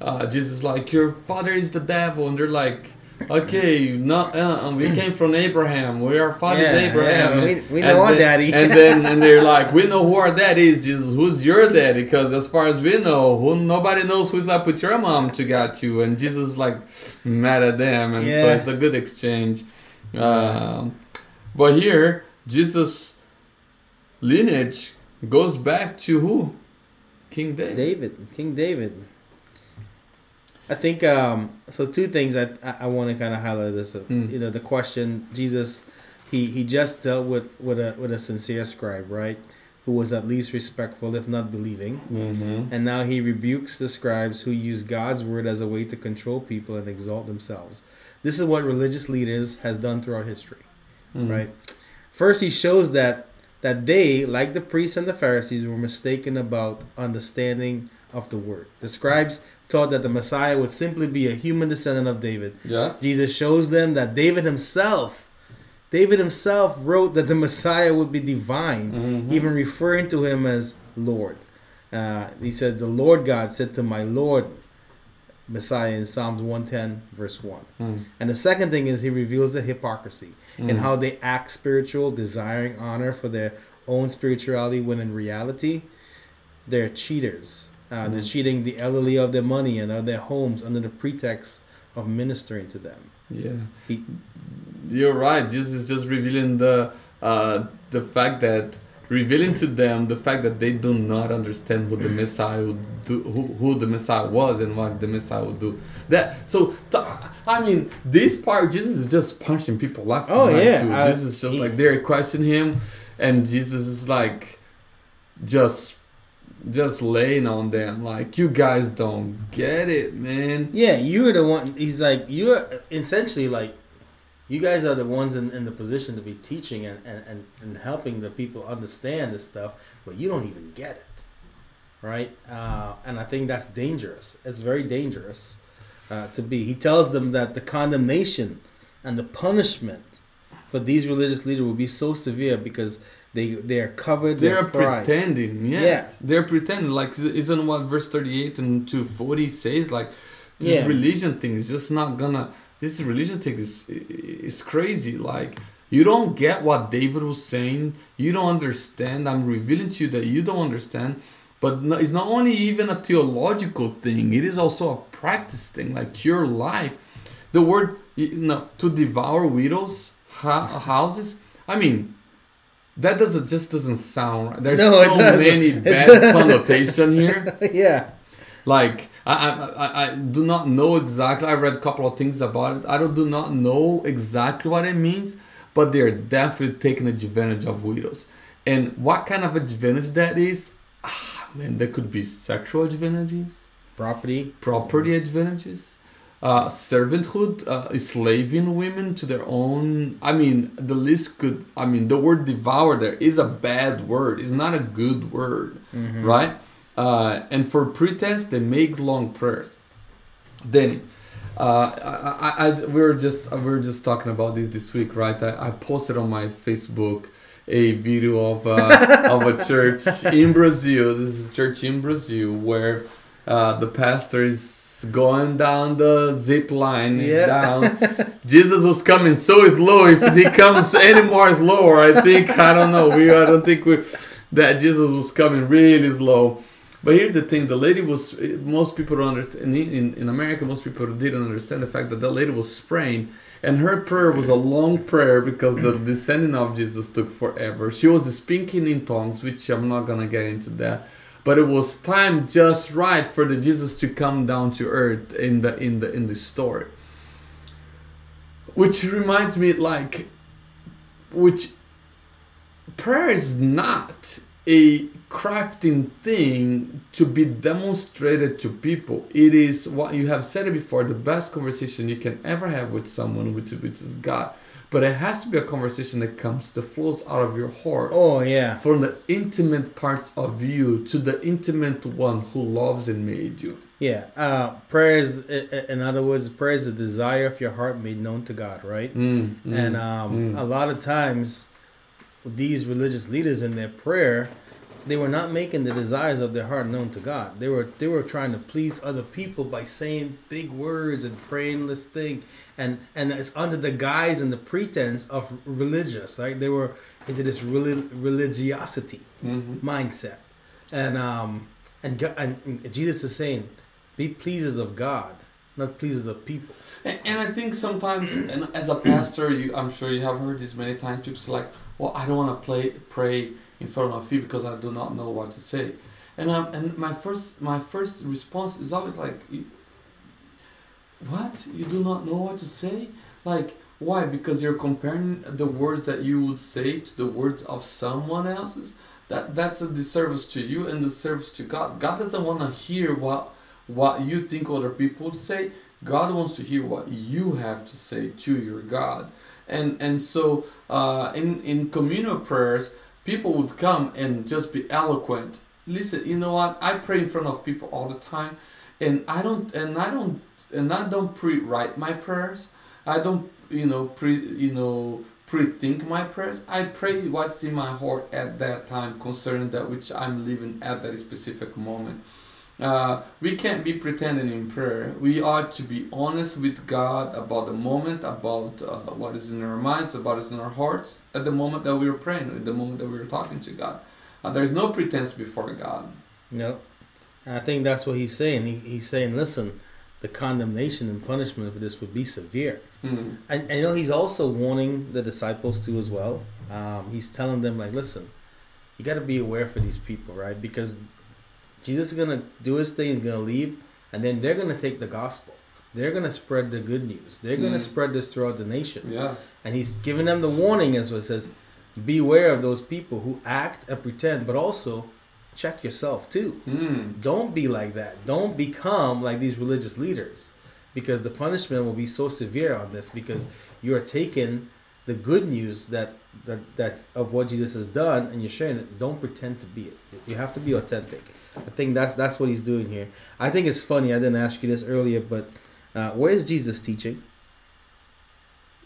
uh, Jesus like your father is the devil, and they're like, okay, not uh, we came from Abraham. We are father Yeah, Abraham. yeah, and- we- we know our daddy. and then and they're like, we know who our daddy is. Jesus, who's your daddy? Because as far as we know, who nobody knows who's up with your mom to got you. And Jesus is like mad at them, and so it's a good exchange. Um, but here, Jesus' lineage goes back to who? King David. David, King David. I think um, so. Two things I I, I want to kind of highlight this. Mm. You know, the question Jesus, he he just dealt with with a with a sincere scribe, right, who was at least respectful, if not believing, Mm-hmm. and now he rebukes the scribes who use God's word as a way to control people and exalt themselves. This is what religious leaders has done throughout history Mm-hmm. right? First, he shows that that they, like the priests and the Pharisees, were mistaken about understanding of the word. The scribes taught that the Messiah would simply be a human descendant of David. Yeah. Jesus shows them that David himself, David himself wrote that the Messiah would be divine, Mhm. even referring to him as Lord. Uh, he says, "The Lord God said to my Lord." Messiah in Psalms 110, verse 1. Mm. And the second thing is he reveals the hypocrisy in Mm. how they act spiritual, desiring honor for their own spirituality, when in reality, they're cheaters. Uh, They're Mm. cheating the elderly of their money and of their homes under the pretext of ministering to them. Yeah. He- You're right. Jesus is just revealing the uh, the fact that revealing to them the fact that they do not understand who the Messiah would do, who, who the Messiah was, and what the Messiah would do. That so th- I mean, this part Jesus is just punching people left. and Oh, right, yeah, dude. I- this is just he- like they're questioning him, and Jesus is like just just laying on them like you guys don't get it, man. Yeah, you're the one. He's like, you're essentially like, you guys are the ones in, in the position to be teaching and, and, and, and helping the people understand this stuff, but you don't even get it. Right? Uh, and I think that's dangerous. It's very dangerous uh, to be. He tells them that the condemnation and the punishment for these religious leaders will be so severe because they they are covered. They're pride. pretending, yes. They're pretending. Like, isn't what verse 38 and two forty says? Like, this Yeah. religion thing is just not gonna. This religion thing is is crazy. Like, you don't get what David was saying. You don't understand. I'm revealing to you that you don't understand. But no, it's not only even a theological thing, it is also a practice thing. Like, your life. The word, you know, to devour widows' ha- houses. I mean, that doesn't just doesn't sound right. There's No, so many bad connotation here. yeah. Like I, I, I, I do not know exactly. I read a couple of things about it. I don't do not know exactly what it means, but they're definitely taking advantage of widows. And what kind of advantage that is? Ah, man, there could be sexual advantages, Property. property advantages, uh, servanthood, uh, slaving women to their own. I mean, the list could. I mean, the word devour there is a bad word. It's not a good word, Mhm. right? Uh, and for pretest, they make long prayers. Then, uh, I, I, I, we were just we were just talking about this this week, right? I, I posted on my Facebook a video of uh, of a church in Brazil. This is a church in Brazil where uh, the pastor is going down the zip line Yeah. down. Jesus was coming so slow. If he comes any more slower, I think I don't know. We I don't think we that Jesus was coming really slow. But here's the thing: the lady was. Most people don't understand. In, in, in America, most people didn't understand the fact that the lady was praying, and her prayer was a long prayer because the descending of Jesus took forever. She was speaking in tongues, which I'm not gonna get into that. But it was time just right for the Jesus to come down to earth in the in the in the story. Which reminds me, like, which prayer is not a crafting thing to be demonstrated to people. It is what you have said it before, the best conversation you can ever have with someone, which, which is God. But it has to be a conversation that comes, that flows out of your heart. Oh yeah. From the intimate parts of you to the intimate one who loves and made you. Yeah. Uh, prayer is, in other words, prayer is the desire of your heart made known to God, right? Mm, mm, and um, mm. a lot of times, these religious leaders in their prayer, they were not making the desires of their heart known to God. They were they were trying to please other people by saying big words and praying this thing, and and it's under the guise and the pretense of religious. Right? They were into this reli- religiosity hmm mindset, and um and and Jesus is saying, be pleasers of God, not pleasers of people. And, and I think sometimes, and as a pastor, you I'm sure you have heard this many times. People say like, "Well, I don't want to play pray in front of people because I do not know what to say." And um, and my first my first response is always like, "What? You do not know what to say? Like why? Because you're comparing the words that you would say to the words of someone else's. That that's a disservice to you and disservice to God. God doesn't want to hear what what you think other people would say. God wants to hear what you have to say to your God. And and so uh, in in communal prayers, people would come and just be eloquent. Listen, you know what? I pray in front of people all the time, and I don't and I don't and I don't pre-write my prayers. I don't you know pre you know pre-think my prayers. I pray what's in my heart at that time concerning that which I'm living at that specific moment. Uh, we can't be pretending in prayer. We ought to be honest with God about the moment, about uh, what is in our minds, about what is in our hearts at the moment that we are praying, at the moment that we are talking to God. Uh, there's no pretense before God. No. And I think that's what he's saying. He, he's saying, listen, the condemnation and punishment for this would be severe. Mm. And, and you know, he's also warning the disciples too as well. Um, he's telling them, like, listen, you got to be aware for these people, right? Because Jesus is going to do his thing, he's going to leave, and then they're going to take the gospel. They're going to spread the good news. They're going to Mm. spread this throughout the nations. Yeah. And he's giving them the warning as well. It says, beware of those people who act and pretend, but also check yourself too. Mm. Don't be like that. Don't become like these religious leaders because the punishment will be so severe on this because you are taking the good news that that, that of what Jesus has done and you're sharing it. Don't pretend to be it. You have to be authentic. I think that's that's what he's doing here. I think it's funny. I didn't ask you this earlier, but uh, where is Jesus teaching?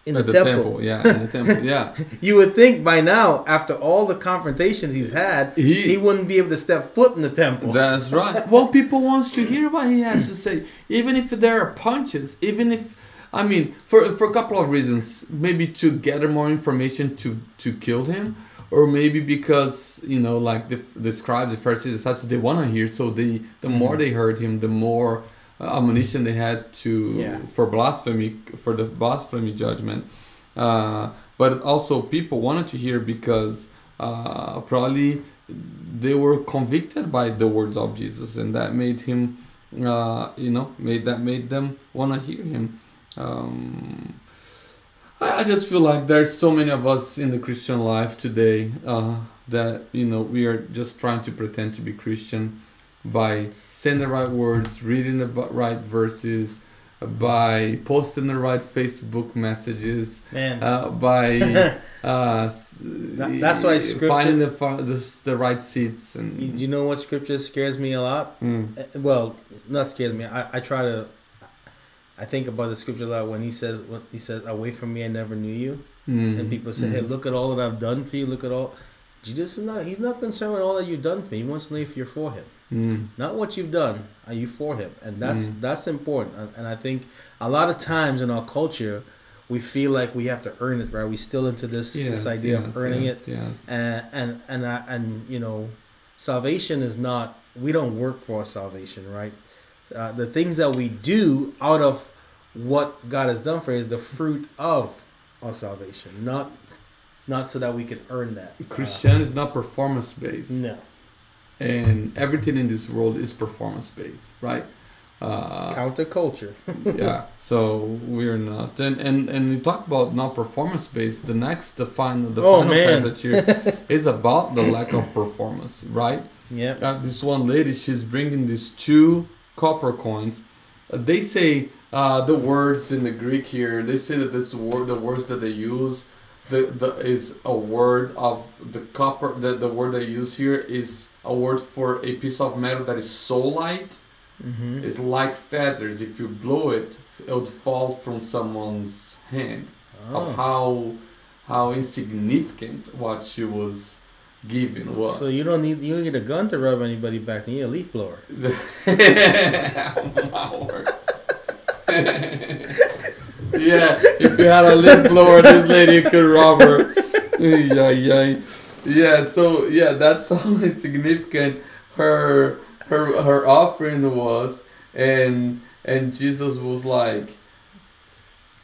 In the, At temple. Yeah. In the temple. Yeah. You would think by now, after all the confrontations he's had, He- he wouldn't be able to step foot in the temple. That's right. Well, people wants to hear what he has to say, even if there are punches. Even if, I mean, for for a couple of reasons. Maybe to gather more information to to kill him, or maybe because you know, like the the scribes, the Pharisees, they want to hear. So they the more Mhm. they heard him, the more uh, ammunition they had to Yeah. for blasphemy for the blasphemy judgment. Uh, but also people wanted to hear because uh, probably they were convicted by the words of Jesus, and that made him, uh, you know, made that made them want to hear him. Um, I, just feel like there's so many of us in the Christian life today uh, that you know we are just trying to pretend to be Christian by saying the right words, reading the right verses, by posting the right Facebook messages, uh, by uh, That- that's why scripture- finding the, the the right seats and you, you know what scripture scares me a lot? Mm. Well, not scares me. I, I try to. I think about the scripture a lot when he says when he says, "Away from me, I never knew you." Mm. And people say, "Hey, Mm. look at all that I've done for you. Look at all." Jesus is not. He's not concerned with all that you've done for him. He wants to know if you're for him, Mm. not what you've done. Are you for him? And that's Mm. that's important. And, and I think a lot of times in our culture, we feel like we have to earn it. Right? We still into this this idea of earning yes, it. Yes. and and and I, and you know salvation is not we don't work for our salvation right uh, the things that we do out of what god has done for us is the fruit of our salvation. Not not so that we can earn that. Uh, Christian is not performance based, no. And everything in this world is performance based, right? Uh, counterculture. Yeah so we're not. And and and you talk about not performance based the next the final the Oh, final man. passage here is about the lack of performance right? Yeah. Uh, this one lady she's bringing these two copper coins uh, they say uh, the words in the greek here they say that this word the words that they use the, the is a word of the copper the, the word they use here is a word for a piece of metal that is so light mm-hmm. it's like feathers. If you blow it, it would fall from someone's hand. Of oh. how how insignificant what she was giving was. So you don't need you don't need a gun to rub anybody back. You need a leaf blower. My word. yeah, if you had a leaf blower, this lady could rob her. yeah, yeah, yeah. So yeah, that's how significant her her her offering was, and and Jesus was like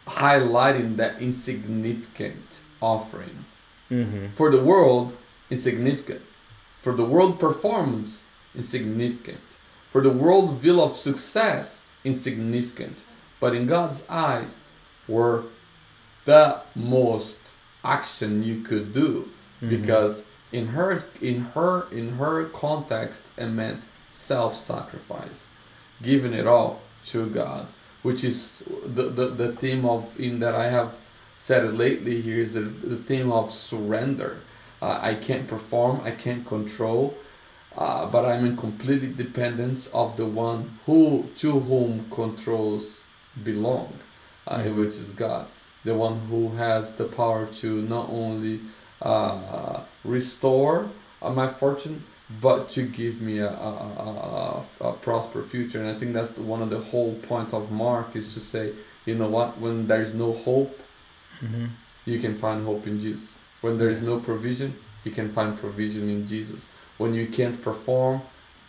highlighting that insignificant offering Mm-hmm. for the world insignificant. For the world performance insignificant. For the world view of success insignificant. But in god's eyes were the most action you could do. Mm-hmm. Because in her in her in her context it meant self-sacrifice. Giving it all to god which is the, the, the theme of in that i have said it lately here is the, the theme of surrender uh, i can't perform i can't control uh, but i'm in complete dependence of the one who to whom controls belong uh, Mhm. which is god the one who has the power to not only uh, restore uh, my fortune but to give me a, a, a, a, prosperous future and i think that's the, one of the whole point of mark is to say you know what when there's no hope Mm-hmm. you can find hope in jesus when there is no provision you can find provision in jesus when you can't perform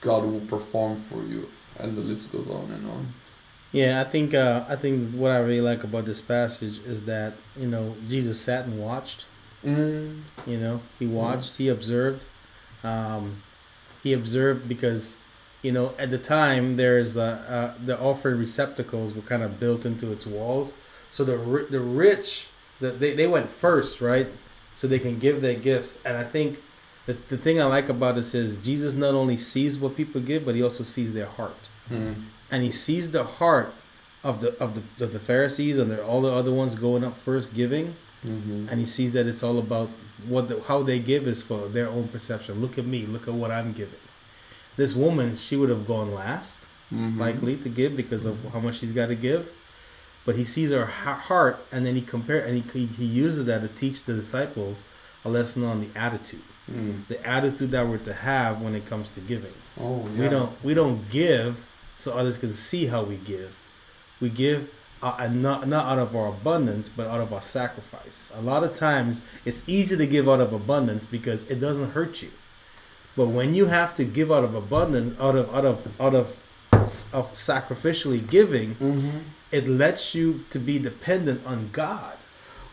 god will perform for you and the list goes on and on Yeah, I think uh, I think what I really like about this passage is that you know Jesus sat and watched. mm. You know, he watched, he observed, um, he observed because you know at the time there's uh, the offering receptacles were kind of built into its walls, so the the rich the, they they went first, right? So they can give their gifts, and I think. The, the thing I like about this is Jesus not only sees what people give, but he also sees their heart. Mm. and he sees the heart of the of the, of the Pharisees and the, all the other ones going up first giving, hmm and he sees that it's all about what the, how they give is for their own perception. Look at me, look at what I'm giving. This woman, she would have gone last, Mhm. likely to give because of how much she's got to give, but he sees our heart, and then he compare and he, he uses that to teach the disciples a lesson on the attitude, Mm. the attitude that we're to have when it comes to giving. oh yeah We don't we don't give so others can see how we give. We give uh, and not not out of our abundance, but out of our sacrifice. A lot of times, it's easy to give out of abundance because it doesn't hurt you. But when you have to give out of abundance, out of out of out of of sacrificially giving, hmm it lets you to be dependent on God.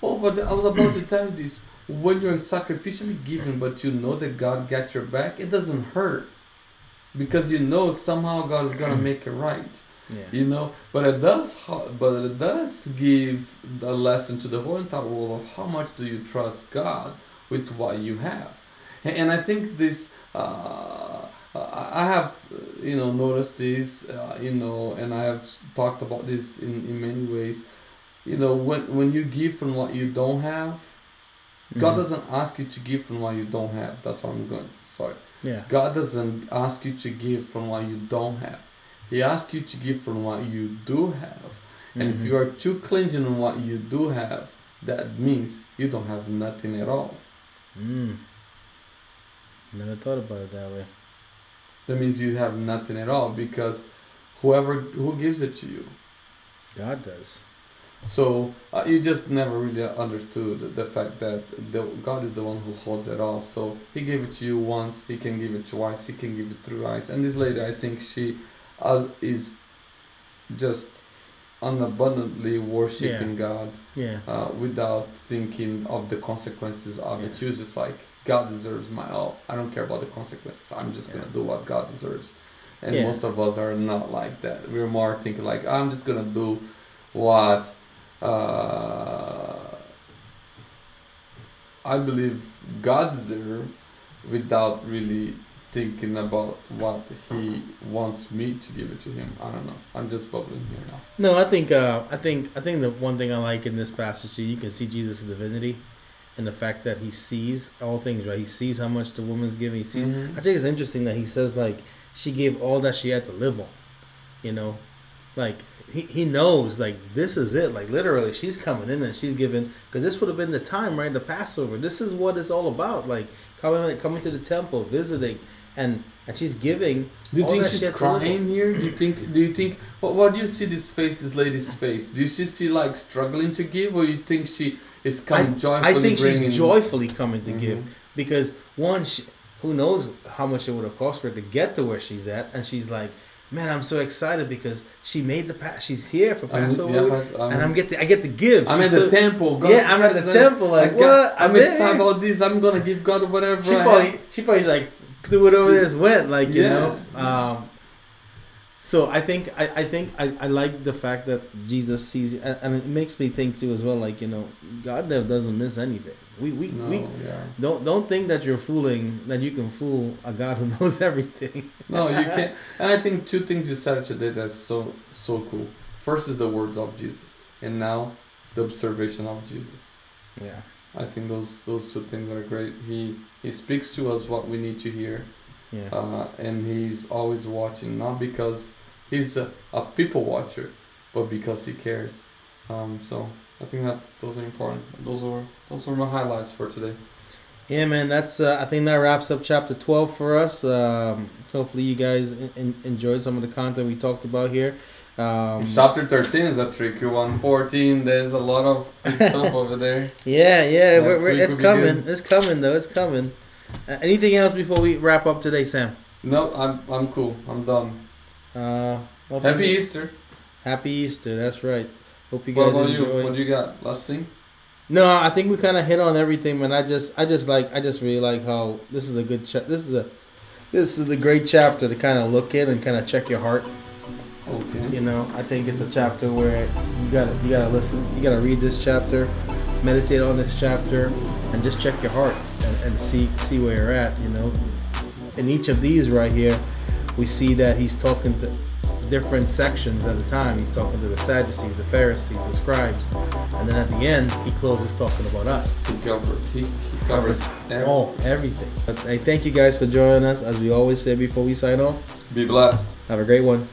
Oh, but I was about to tell you this. When you're sacrificially giving, but you know that God got your back, it doesn't hurt. Because you know somehow God is gonna make it right. Yeah. You know, but it does, but it does give a lesson to the whole entire world of how much do you trust God with what you have, and, and I think this. Uh, I I have, uh, you know, noticed this, uh, you know, and I have talked about this in, in many ways. You know, when when you give from what you don't have, God Mhm. doesn't ask you to give from what you don't have. That's what I'm going. Sorry. Yeah. God doesn't ask you to give from what you don't have. He asks you to give from what you do have. And if Mhm. you are too clinging on what you do have, that means you don't have nothing at all. Mm. Never thought about it that way. That means you have nothing at all because whoever who gives it to you. God does. So uh, you just never really understood the fact that the, God is the one who holds it all. So He gave it to you once, He can give it twice, He can give it thrice. And this lady, I think she uh, is just unabundantly worshiping God Yeah. uh, without thinking of the consequences of it. Yeah. She was just like, God deserves my all. I don't care about the consequences. I'm just Yeah. gonna do what God deserves. And Yeah. most of us are not like that. We're more thinking like, I'm just gonna do what uh, I believe God deserves without really thinking about what He wants me to give it to Him. I don't know. I'm just bubbling here now. No, I think uh, I think I think the one thing I like in this passage, you can see Jesus' divinity, and the fact that he sees all things. Right, he sees how much the woman's giving. He sees. Mhm. I think it's interesting that he says like she gave all that she had to live on. You know, like he, he knows like this is it like literally she's coming in and she's giving because this would have been the time right the passover this is what it's all about like coming coming to the temple visiting and and she's giving Do you think she's crying here? Do you think? Do you think? What? What do you see this face, this lady's face? Do you see, see like struggling to give, or you think she is coming joyfully I think she's joyfully coming to Mhm. give because one, she, who knows how much it would have cost for her to get to where she's at, and she's like, "Man, I'm so excited because she made the pass. She's here for I'm- Passover, yeah, pas- um, and I'm get to, I get to give. I'm at She's the so- temple. God Yeah, I'm at the temple. Like I got- what? I'm there. excited about this. I'm gonna give God whatever. She I probably have. she probably like threw it over there as went, like you Yeah. know. Um, so I think I, I think I, I like the fact that Jesus sees and, and it makes me think too as well like you know God never doesn't miss anything. We we, No, we yeah. don't don't think that you're fooling that you can fool a God who knows everything. No, you can't. And I think two things you said today that's so so cool. First is the words of Jesus, and now the observation of Jesus. Yeah. I think those those two things are great. He he speaks to us what we need to hear, Yeah. uh, and he's always watching, not because he's a, a people watcher, but because he cares. Um, so I think that those are important. Those were those were my highlights for today. Yeah, man. That's uh, I think that wraps up chapter twelve for us. Um, hopefully, you guys in, enjoyed some of the content we talked about here. Um, Chapter thirteen is a tricky one. Fourteen, there's a lot of good stuff over there. Yeah, yeah, we're, we're, it's coming. It's coming though. It's coming. Uh, anything else before we wrap up today, Sam? No, I'm I'm cool. I'm done. Uh, well, Happy thank- Easter. Happy Easter. That's right. Hope you What guys you? enjoy. What do you got? Last thing? No, I think we kind of hit on everything, man. I just, I just like, I just really like how this is a good. Cha- this is a, this is a great chapter to kind of look in and kind of check your heart. Okay. You know, I think it's a chapter where you gotta, you gotta listen, you gotta read this chapter, meditate on this chapter, and just check your heart and, and see, see where you're at. You know, in each of these right here, we see that he's talking to different sections at a time. He's talking to the Sadducees, the Pharisees, the scribes, and then at the end, he closes talking about us. He covered. He, he covers. every- Oh, everything. But hey, thank you guys for joining us. As we always say before we sign off, Be blessed. have a great one.